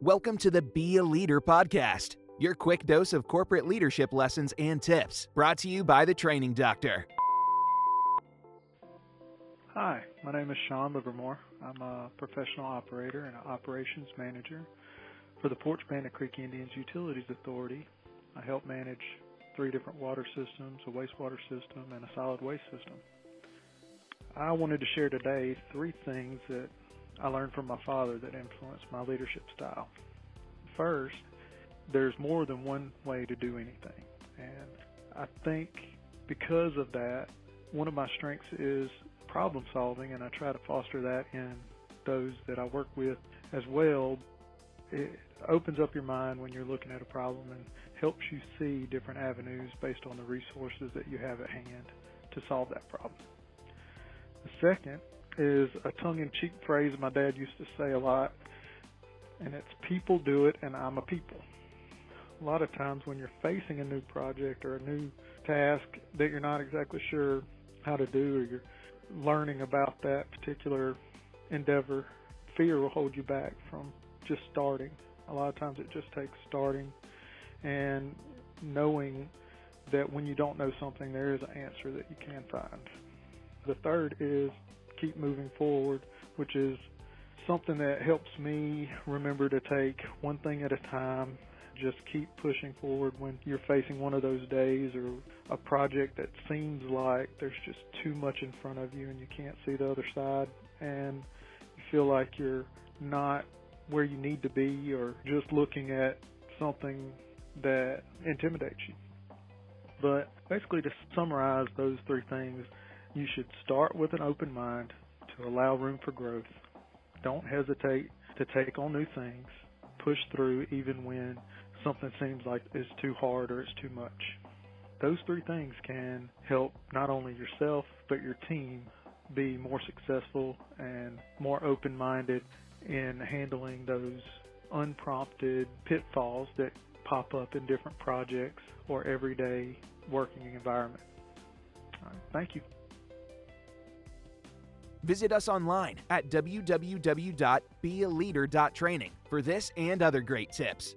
Welcome to the Be a Leader podcast, your quick dose of corporate leadership lessons and tips, brought to you by the Training Doctor. Hi, my name is Shaun Livermore. I'm a professional operator and an operations manager for the Porch Bandit Creek Indians Utilities Authority. I help manage three different water systems, a wastewater system, and a solid waste system. I wanted to share today three things that I learned from my father that influenced my leadership style. First, there's more than one way to do anything. And I think because of that, one of my strengths is problem solving, and I try to foster that in those that I work with as well. It opens up your mind when you're looking at a problem and helps you see different avenues based on the resources that you have at hand to solve that problem. The second is a tongue-in-cheek phrase my dad used to say a lot, and it's people do it and I'm a people. A lot of times when you're facing a new project or a new task that you're not exactly sure how to do or you're learning about that particular endeavor, fear will hold you back from just starting. A lot of times it just takes starting and knowing that when you don't know something, there is an answer that you can find. The third is keep moving forward, which is something that helps me remember to take one thing at a time. Just keep pushing forward when you're facing one of those days or a project that seems like there's just too much in front of you and you can't see the other side and you feel like you're not where you need to be or just looking at something that intimidates you. But basically, to summarize those three things, you should start with an open mind to allow room for growth. Don't hesitate to take on new things. Push through even when something seems like it's too hard or it's too much. Those three things can help not only yourself but your team be more successful and more open minded in handling those unprompted pitfalls that pop up in different projects or everyday working environment. thank you. Visit us online at www.bealeader.training for this and other great tips.